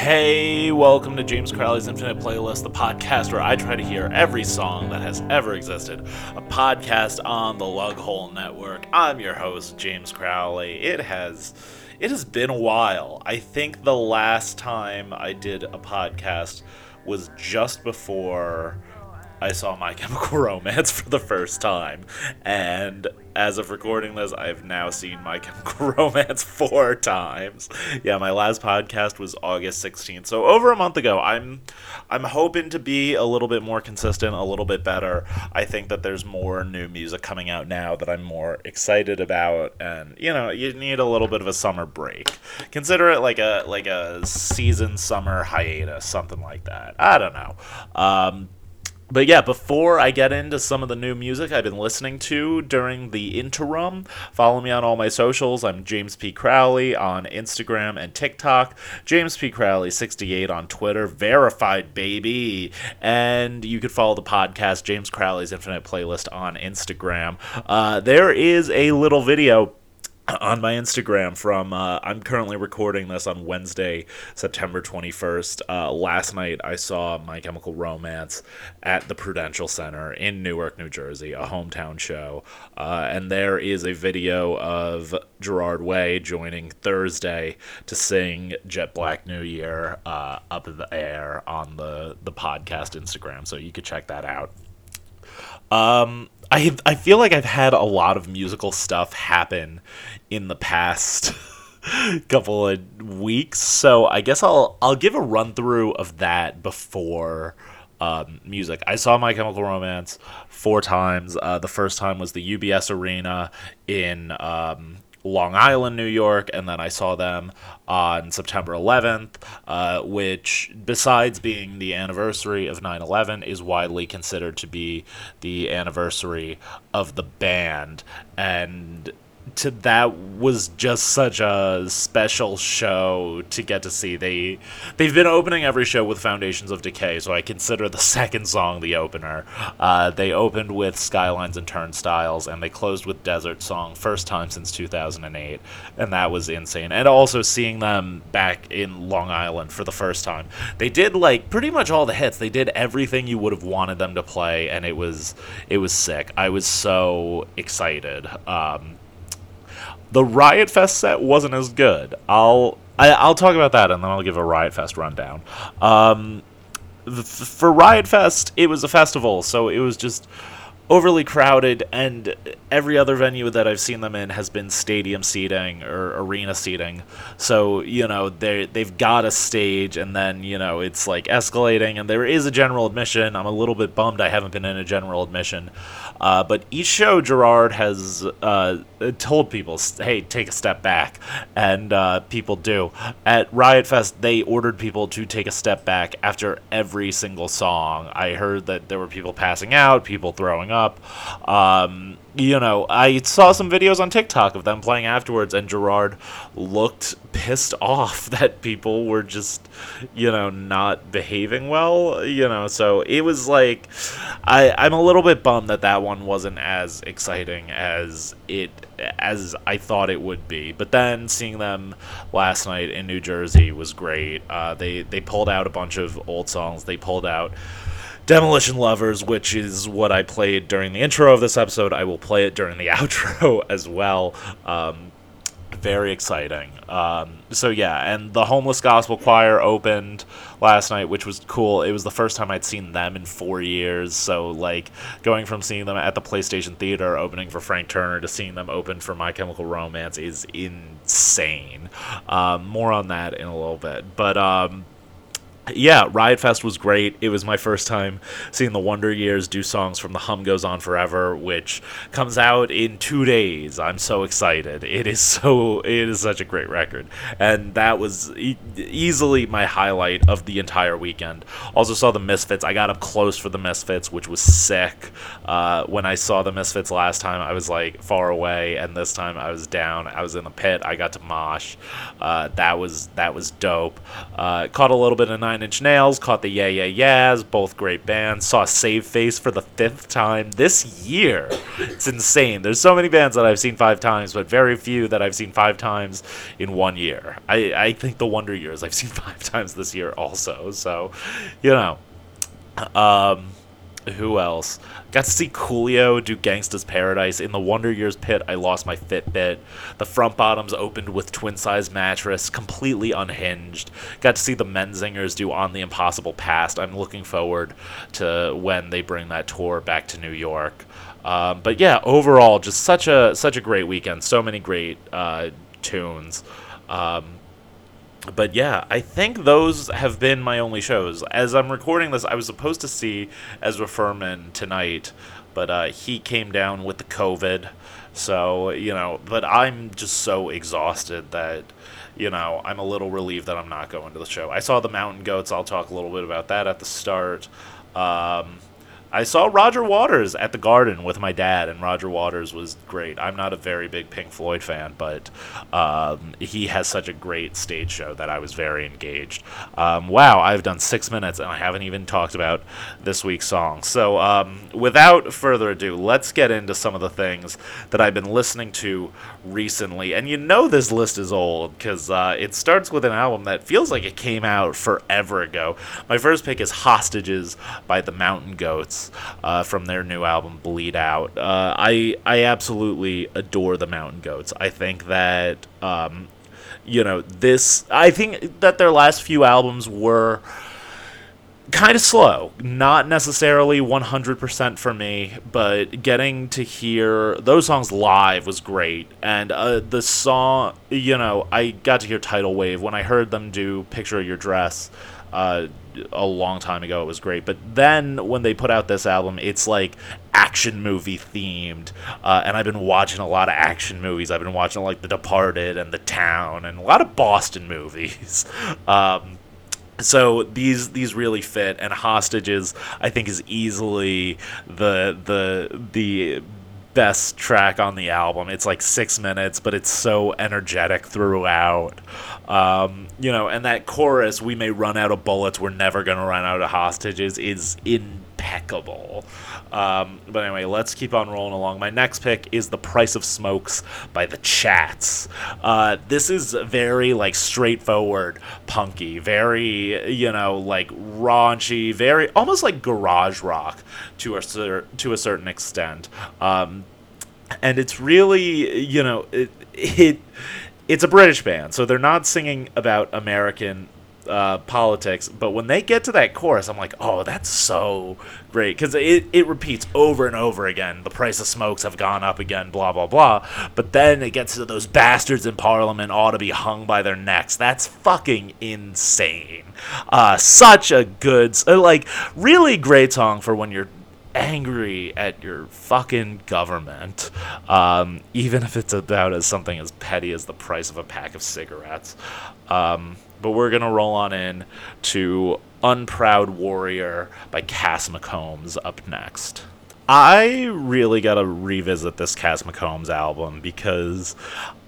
Hey, welcome to James Crowley's Infinite Playlist, the podcast where I try to hear every song that has ever existed. A podcast on the Lughole Network. I'm your host, James Crowley. It has it has been a while. I think the last time I did a podcast was just before I saw My Chemical Romance for the first time. And as of recording this, I've now seen My Chemical Romance four times. Yeah, my last podcast was August 16th. So over a month ago, I'm I'm hoping to be a little bit more consistent, a little bit better. I think that there's more new music coming out now that I'm more excited about and you know, you need a little bit of a summer break. Consider it like a like a season summer hiatus, something like that. I don't know. Um but yeah, before I get into some of the new music I've been listening to during the interim, follow me on all my socials. I'm James P. Crowley on Instagram and TikTok, James P. Crowley68 on Twitter, verified baby. And you could follow the podcast, James Crowley's Infinite Playlist, on Instagram. Uh, there is a little video on my Instagram from uh, I'm currently recording this on Wednesday, September 21st. Uh, last night I saw My Chemical Romance at the Prudential Center in Newark, New Jersey, a hometown show. Uh, and there is a video of Gerard Way joining Thursday to sing Jet Black New Year uh, up in the air on the, the podcast Instagram. So you could check that out. Um, I I feel like I've had a lot of musical stuff happen in the past couple of weeks, so I guess I'll I'll give a run through of that before um, music. I saw My Chemical Romance four times. Uh, the first time was the UBS Arena in um, Long Island, New York, and then I saw them on September 11th, uh, which, besides being the anniversary of 9 11, is widely considered to be the anniversary of the band. And to that was just such a special show to get to see. They they've been opening every show with Foundations of Decay, so I consider the second song the opener. Uh, they opened with Skylines and Turnstiles, and they closed with Desert Song, first time since 2008, and that was insane. And also seeing them back in Long Island for the first time, they did like pretty much all the hits. They did everything you would have wanted them to play, and it was it was sick. I was so excited. Um, the Riot Fest set wasn't as good. I'll I, will i will talk about that and then I'll give a Riot Fest rundown. Um, for Riot Fest, it was a festival, so it was just overly crowded, and every other venue that I've seen them in has been stadium seating or arena seating. So you know they they've got a stage, and then you know it's like escalating, and there is a general admission. I'm a little bit bummed I haven't been in a general admission, uh, but each show Gerard has uh, told people, hey, take a step back, and uh, people do. At Riot Fest, they ordered people to take a step back after every single song. I heard that there were people passing out, people throwing up. Um, you know, I saw some videos on TikTok of them playing afterwards, and Gerard looked pissed off that people were just, you know, not behaving well. You know, so it was like, I I'm a little bit bummed that that one wasn't as exciting as it as I thought it would be. But then seeing them last night in New Jersey was great. Uh, they they pulled out a bunch of old songs. They pulled out Demolition Lovers, which is what I played during the intro of this episode. I will play it during the outro as well. Um, very exciting. Um, so yeah, and the Homeless Gospel Choir opened last night, which was cool. It was the first time I'd seen them in four years. So like going from seeing them at the PlayStation Theater opening for Frank Turner to seeing them open for My Chemical Romance is insane. Um, more on that in a little bit, but um, yeah, Riot Fest was great. It was my first time seeing the Wonder Years do songs from The Hum Goes On Forever, which comes out in two days. I'm so excited. It is so it is such a great record, and that was e- easily my highlight of the entire weekend. Also saw the Misfits. I got up close for the Misfits, which was sick. Uh, when I saw the Misfits last time, I was like far away, and this time I was down. I was in the pit. I got to mosh. Uh, that was that was dope. Uh, caught a little bit of nine Nine Inch Nails, caught the Yeah Yeah Yeahs, both great bands. Saw Save Face for the fifth time this year. It's insane. There's so many bands that I've seen five times, but very few that I've seen five times in one year. I, I think the Wonder Years I've seen five times this year also. So, you know. Um, who else? Got to see Coolio do Gangsta's Paradise. In the Wonder Years pit, I lost my Fitbit. The front bottoms opened with twin size mattress, completely unhinged. Got to see the Menzingers do On the Impossible Past. I'm looking forward to when they bring that tour back to New York. Um, but yeah, overall, just such a such a great weekend. So many great uh, tunes. Um, but yeah, I think those have been my only shows. As I'm recording this, I was supposed to see Ezra Furman tonight, but uh, he came down with the COVID. So, you know, but I'm just so exhausted that, you know, I'm a little relieved that I'm not going to the show. I saw the Mountain Goats. I'll talk a little bit about that at the start. Um, I saw Roger Waters at the Garden with my dad, and Roger Waters was great. I'm not a very big Pink Floyd fan, but um, he has such a great stage show that I was very engaged. Um, wow, I've done six minutes and I haven't even talked about this week's song. So, um, without further ado, let's get into some of the things that I've been listening to recently. And you know, this list is old because uh, it starts with an album that feels like it came out forever ago. My first pick is Hostages by the Mountain Goats uh, from their new album Bleed Out. Uh, I I absolutely adore the Mountain Goats. I think that um, you know this. I think that their last few albums were kind of slow. Not necessarily 100% for me, but getting to hear those songs live was great. And uh, the song, you know, I got to hear Tidal Wave when I heard them do Picture of Your Dress. Uh, a long time ago. It was great, but then when they put out this album, it's like action movie themed, uh, and I've been watching a lot of action movies. I've been watching like The Departed and The Town and a lot of Boston movies. Um, so these these really fit, and Hostages I think is easily the the the best track on the album. It's like six minutes, but it's so energetic throughout. Um, you know, and that chorus, "We may run out of bullets, we're never gonna run out of hostages," is impeccable. Um, but anyway, let's keep on rolling along. My next pick is "The Price of Smokes" by the Chats. Uh, this is very like straightforward, punky, very you know like raunchy, very almost like garage rock to a to a certain extent. Um, and it's really you know it, it it's a British band, so they're not singing about American uh, politics. But when they get to that chorus, I'm like, oh, that's so great because it, it repeats over and over again. The price of smokes have gone up again, blah blah blah. But then it gets to those bastards in Parliament ought to be hung by their necks. That's fucking insane. Uh, such a good, like, really great song for when you're angry at your fucking government, um, even if it's about as something as petty as the price of a pack of cigarettes. Um, but we're gonna roll on in to "Unproud Warrior" by Cass McCombs up next. I really gotta revisit this Cass McCombs album because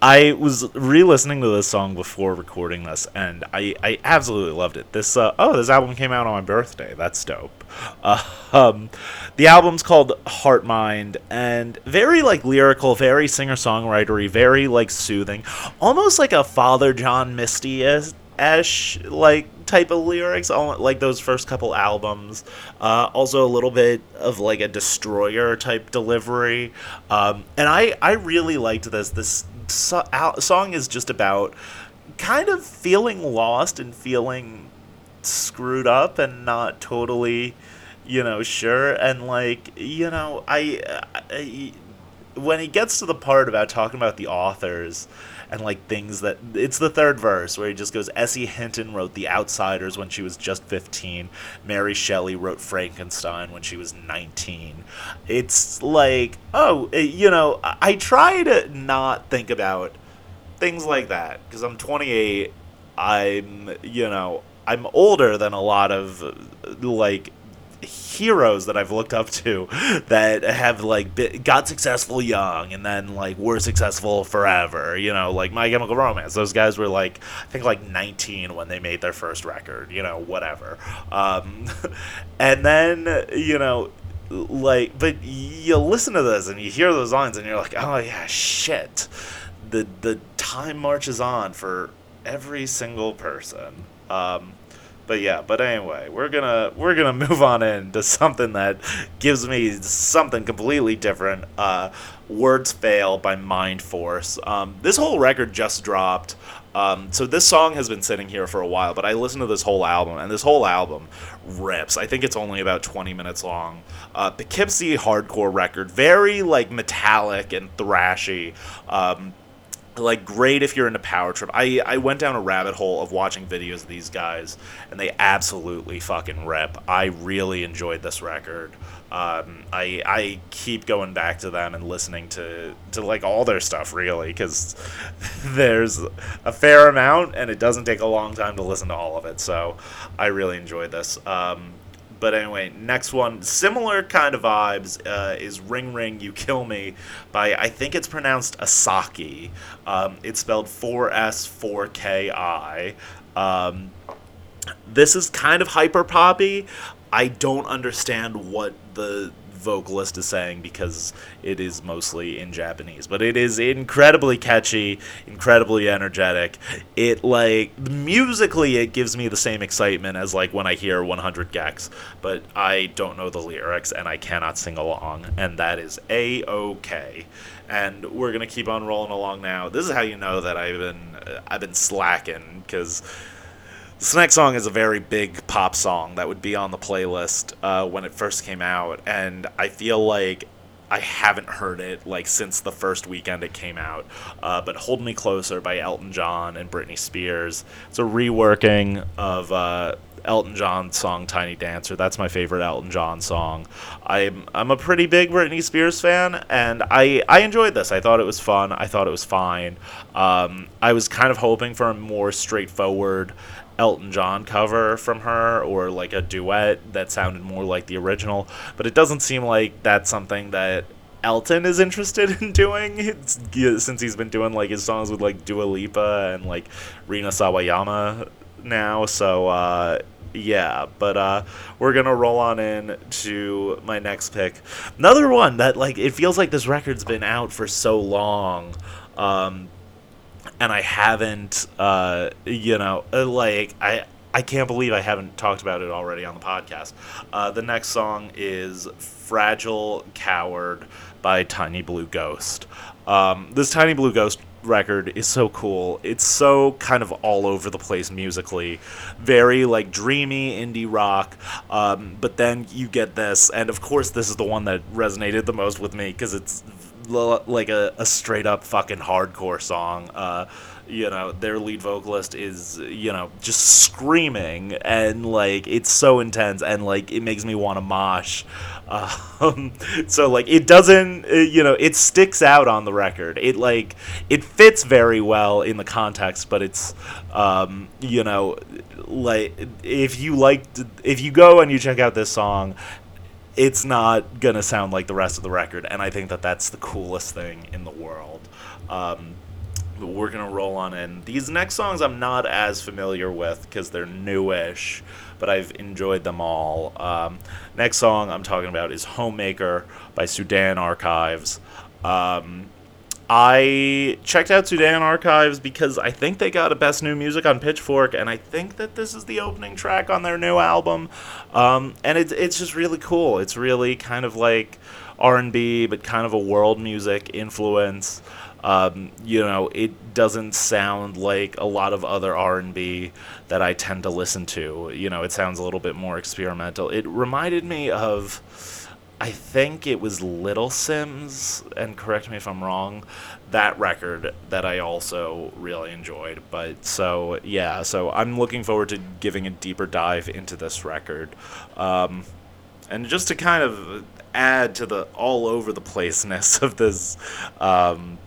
I was re-listening to this song before recording this, and I, I absolutely loved it. This uh, oh, this album came out on my birthday. That's dope. Uh, um, the album's called Heart Mind, and very like lyrical, very singer songwritery, very like soothing, almost like a Father John Misty Ash like type of lyrics, like those first couple albums. Uh, also, a little bit of like a destroyer type delivery, um, and I I really liked this. This so- song is just about kind of feeling lost and feeling screwed up and not totally, you know, sure. And like, you know, I, I when he gets to the part about talking about the authors and like things that it's the third verse where he just goes S.E. Hinton wrote The Outsiders when she was just 15. Mary Shelley wrote Frankenstein when she was 19. It's like, oh, eh, you know, I try to not think about things like that because I'm 28. I'm, you know, I'm older than a lot of like heroes that I've looked up to that have like been, got successful young and then like were successful forever. You know, like My Chemical Romance. Those guys were like I think like 19 when they made their first record. You know, whatever. Um, and then you know like but you listen to this and you hear those lines and you're like oh yeah shit the the time marches on for every single person um but yeah but anyway we're gonna we're gonna move on into something that gives me something completely different uh words fail by Mindforce um this whole record just dropped um, so this song has been sitting here for a while, but I listened to this whole album, and this whole album rips. I think it's only about 20 minutes long. Uh, Poughkeepsie hardcore record, very like metallic and thrashy. Um, like great if you're into power trip. I I went down a rabbit hole of watching videos of these guys, and they absolutely fucking rip. I really enjoyed this record. Um, I I keep going back to them and listening to to like all their stuff really because there's a fair amount and it doesn't take a long time to listen to all of it. So I really enjoyed this. Um, but anyway, next one, similar kind of vibes, uh, is Ring Ring You Kill Me by, I think it's pronounced Asaki. Um, it's spelled 4S 4KI. Um, this is kind of hyper poppy. I don't understand what the vocalist is saying because it is mostly in Japanese. But it is incredibly catchy, incredibly energetic. It like musically it gives me the same excitement as like when I hear 100 gecs, but I don't know the lyrics and I cannot sing along, and that is a okay. And we're gonna keep on rolling along now. This is how you know that I've been uh, I've been slacking because this next song is a very big pop song that would be on the playlist uh, when it first came out, and I feel like I haven't heard it like since the first weekend it came out. Uh, but "Hold Me Closer" by Elton John and Britney Spears. It's a reworking of uh, Elton John's song "Tiny Dancer." That's my favorite Elton John song. I'm I'm a pretty big Britney Spears fan, and I I enjoyed this. I thought it was fun. I thought it was fine. Um, I was kind of hoping for a more straightforward Elton John cover from her or like a duet that sounded more like the original, but it doesn't seem like that's something that Elton is interested in doing it's, since he's been doing like his songs with like Dua Lipa and like Rina Sawayama now. So uh, yeah, but uh, we're gonna roll on in to my next pick. Another one that like it feels like this record's been out for so long. Um, and I haven't, uh, you know, uh, like I. I can't believe I haven't talked about it already on the podcast. Uh, the next song is Fragile Coward by Tiny Blue Ghost. Um, this Tiny Blue Ghost record is so cool. It's so kind of all over the place musically, very like dreamy indie rock. Um, but then you get this, and of course, this is the one that resonated the most with me because it's like a, a straight up fucking hardcore song. Uh, you know, their lead vocalist is, you know, just screaming and like it's so intense and like it makes me want to mosh. Um, so like it doesn't, you know, it sticks out on the record. It like it fits very well in the context, but it's, um, you know, like if you like, if you go and you check out this song it's not gonna sound like the rest of the record, and I think that that's the coolest thing in the world. Um, we're gonna roll on in. These next songs I'm not as familiar with because they're newish, but I've enjoyed them all. Um, next song I'm talking about is Homemaker by Sudan Archives. Um, I checked out Sudan Archives because I think they got a Best New Music on Pitchfork, and I think that this is the opening track on their new album. Um, and it's it's just really cool. It's really kind of like R and B, but kind of a world music influence. Um, you know, it doesn't sound like a lot of other R and B that I tend to listen to. You know, it sounds a little bit more experimental. It reminded me of I think it was Little Simz, and correct me if I'm wrong, that record that I also really enjoyed. But so, yeah, so I'm looking forward to giving a deeper dive into this record. Um, and just to kind of add to the all over the placeness of this um,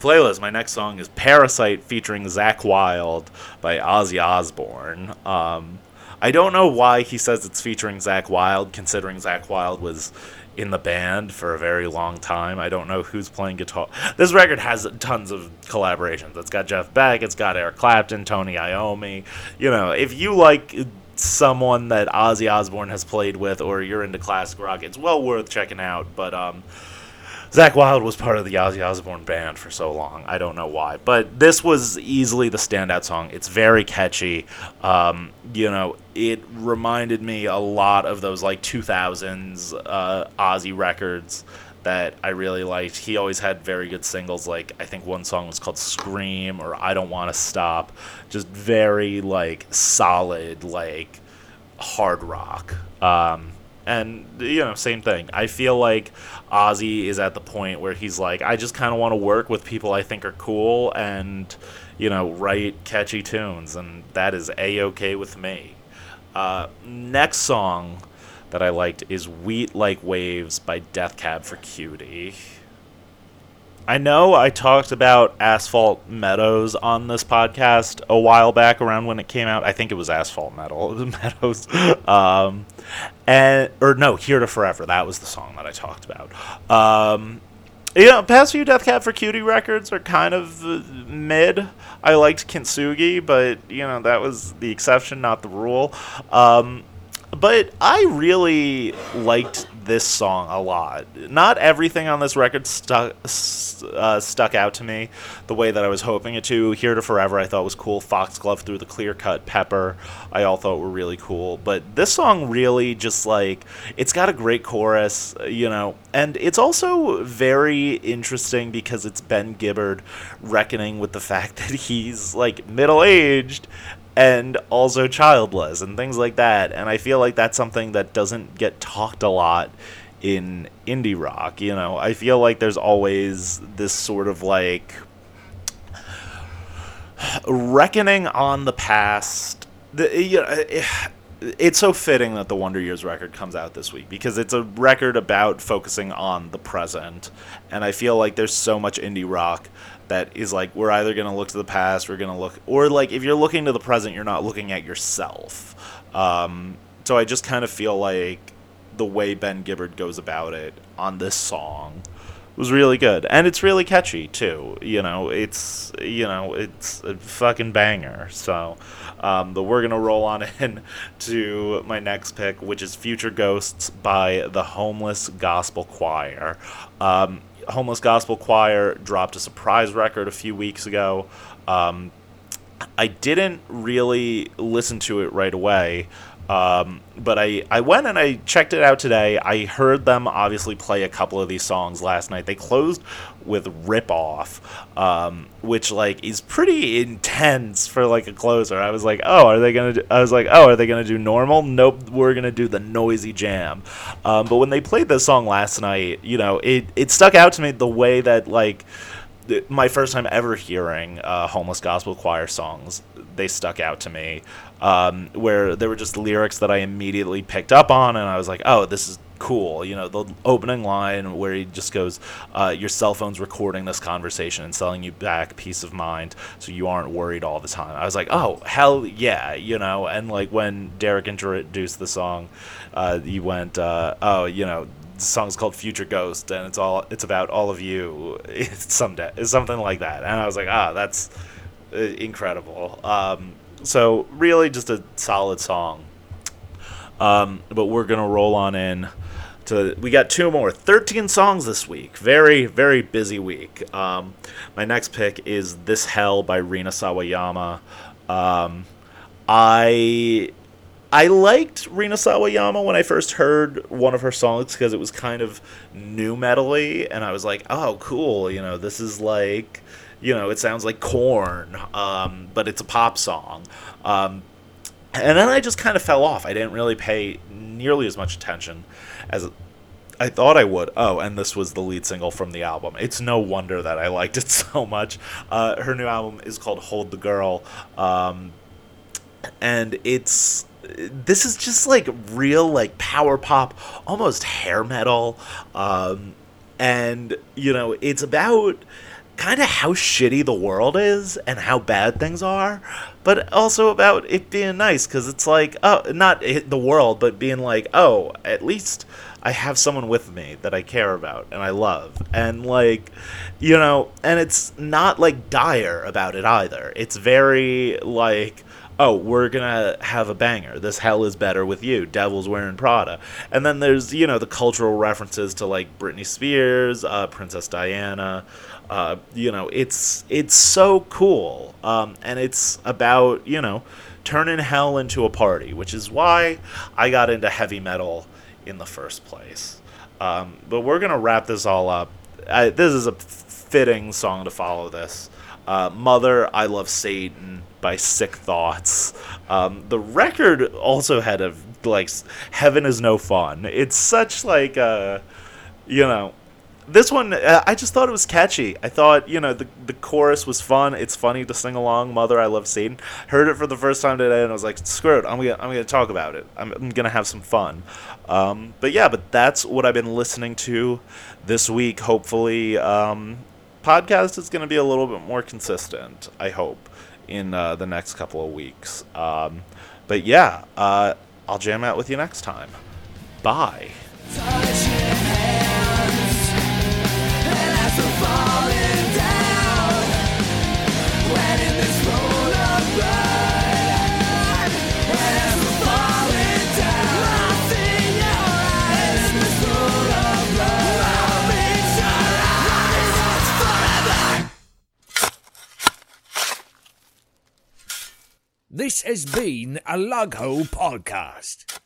playlist, my next song is Parasite featuring Zakk Wylde by Ozzy Osbourne. Um, I don't know why he says it's featuring Zakk Wylde, considering Zakk Wylde was in the band for a very long time. I don't know who's playing guitar. This record has tons of collaborations. It's got Jeff Beck, it's got Eric Clapton, Tony Iommi. You know, if you like someone that Ozzy Osbourne has played with or you're into classic rock, it's well worth checking out. But um Zakk Wylde was part of the Ozzy Osbourne band for so long. I don't know why, but this was easily the standout song. It's very catchy. Um, you know, it reminded me a lot of those like 2000s uh, Ozzy records that I really liked. He always had very good singles. Like I think one song was called "Scream" or "I Don't Want to Stop." Just very like solid, like hard rock. Um, and you know, same thing. I feel like Ozzy is at the point where he's like, I just kind of want to work with people I think are cool and you know write catchy tunes, and that is a okay with me. Uh, next song that I liked is "Wheat Like Waves" by Death Cab for Cutie. I know I talked about Asphalt Meadows on this podcast a while back around when it came out. I think it was Asphalt Metal Meadows. Um, and or no, Here to Forever. That was the song that I talked about. Um, you know, past few Death Cab for Cutie records are kind of uh, mid. I liked Kintsugi, but you know that was the exception, not the rule. Um, but I really liked this song a lot. Not everything on this record stuck uh, stuck out to me the way that I was hoping it to. Here to Forever I thought was cool. Foxglove through the clear cut Pepper I all thought were really cool. But this song really just like it's got a great chorus, you know, and it's also very interesting because it's Ben Gibbard reckoning with the fact that he's like middle aged and also childless and things like that. And I feel like that's something that doesn't get talked a lot in indie rock. You know, I feel like there's always this sort of like reckoning on the past. The, you know, eh, it's so fitting that the Wonder Years record comes out this week because it's a record about focusing on the present. And I feel like there's so much indie rock that is like we're either going to look to the past, we're going to look, or like if you're looking to the present, you're not looking at yourself. Um, so I just kind of feel like the way Ben Gibbard goes about it on this song was really good, and it's really catchy too. You know, it's you know it's a fucking banger. So, um, but we're gonna roll on in to my next pick, which is "Future Ghosts" by the Homeless Gospel Choir. Um, Homeless Gospel Choir dropped a surprise record a few weeks ago. Um, I didn't really listen to it right away. Um, but I, I went and I checked it out today. I heard them obviously play a couple of these songs last night. They closed with Rip Off, um, which like is pretty intense for like a closer. I was like, oh, are they gonna? Do, I was like, oh, are they gonna do normal? Nope, we're gonna do the noisy jam. Um, but when they played this song last night, you know, it it stuck out to me the way that like my first time ever hearing uh, homeless gospel choir songs they stuck out to me um, where there were just lyrics that i immediately picked up on and i was like oh this is cool you know the opening line where he just goes uh, your cell phone's recording this conversation and selling you back peace of mind so you aren't worried all the time i was like oh hell yeah you know and like when derek introduced the song uh, he went uh, oh you know the song's called Future Ghost, and it's all it's about all of you. Someday, something like that. And I was like, ah, that's uh, incredible. Um, so really, just a solid song. Um, but we're gonna roll on in. To, we got two more 13 songs this week very very busy week um, my next pick is this hell by rina sawayama um, i I liked Rina Sawayama when I first heard one of her songs because it was kind of nu metally, and I was like, "Oh, cool! You know, this is like, you know, it sounds like Korn, um, but it's a pop song." Um, and then I just kind of fell off. I didn't really pay nearly as much attention as I thought I would. Oh, and this was the lead single from the album. It's no wonder that I liked it so much. Uh, her new album is called "Hold the Girl," um, and it's this is just like real like power pop almost hair metal um, and you know it's about kind of how shitty the world is and how bad things are, but also about it being nice because it's like, oh, not the world, but being like, oh, at least I have someone with me that I care about and I love. And like, you know, and it's not like dire about it either. It's very like, oh, we're gonna have a banger. This hell is better with you. Devil's wearing Prada. And then there's, you know, the cultural references to like Britney Spears, uh, Princess Diana. Uh, you know, it's it's so cool. Um, and it's about, you know, turning hell into a party, which is why I got into heavy metal in the first place. Um, but we're gonna wrap this all up. I, this is a fitting song to follow this. Uh, Mother, I Love Satan by Sick Thoughts. Um, the record also had a like Heaven is No Fun. It's such like a you know this one uh, I just thought it was catchy. I thought you know the the chorus was fun. It's funny to sing along. Mother, I love Satan. Heard it for the first time today, and I was like, screw it. I'm gonna I'm gonna talk about it. I'm, I'm gonna have some fun. Um, but yeah, but that's what I've been listening to this week. Hopefully, um, podcast is gonna be a little bit more consistent. I hope in uh, the next couple of weeks. Um, but yeah, uh, I'll jam out with you next time. Bye. This has been a Lughole podcast.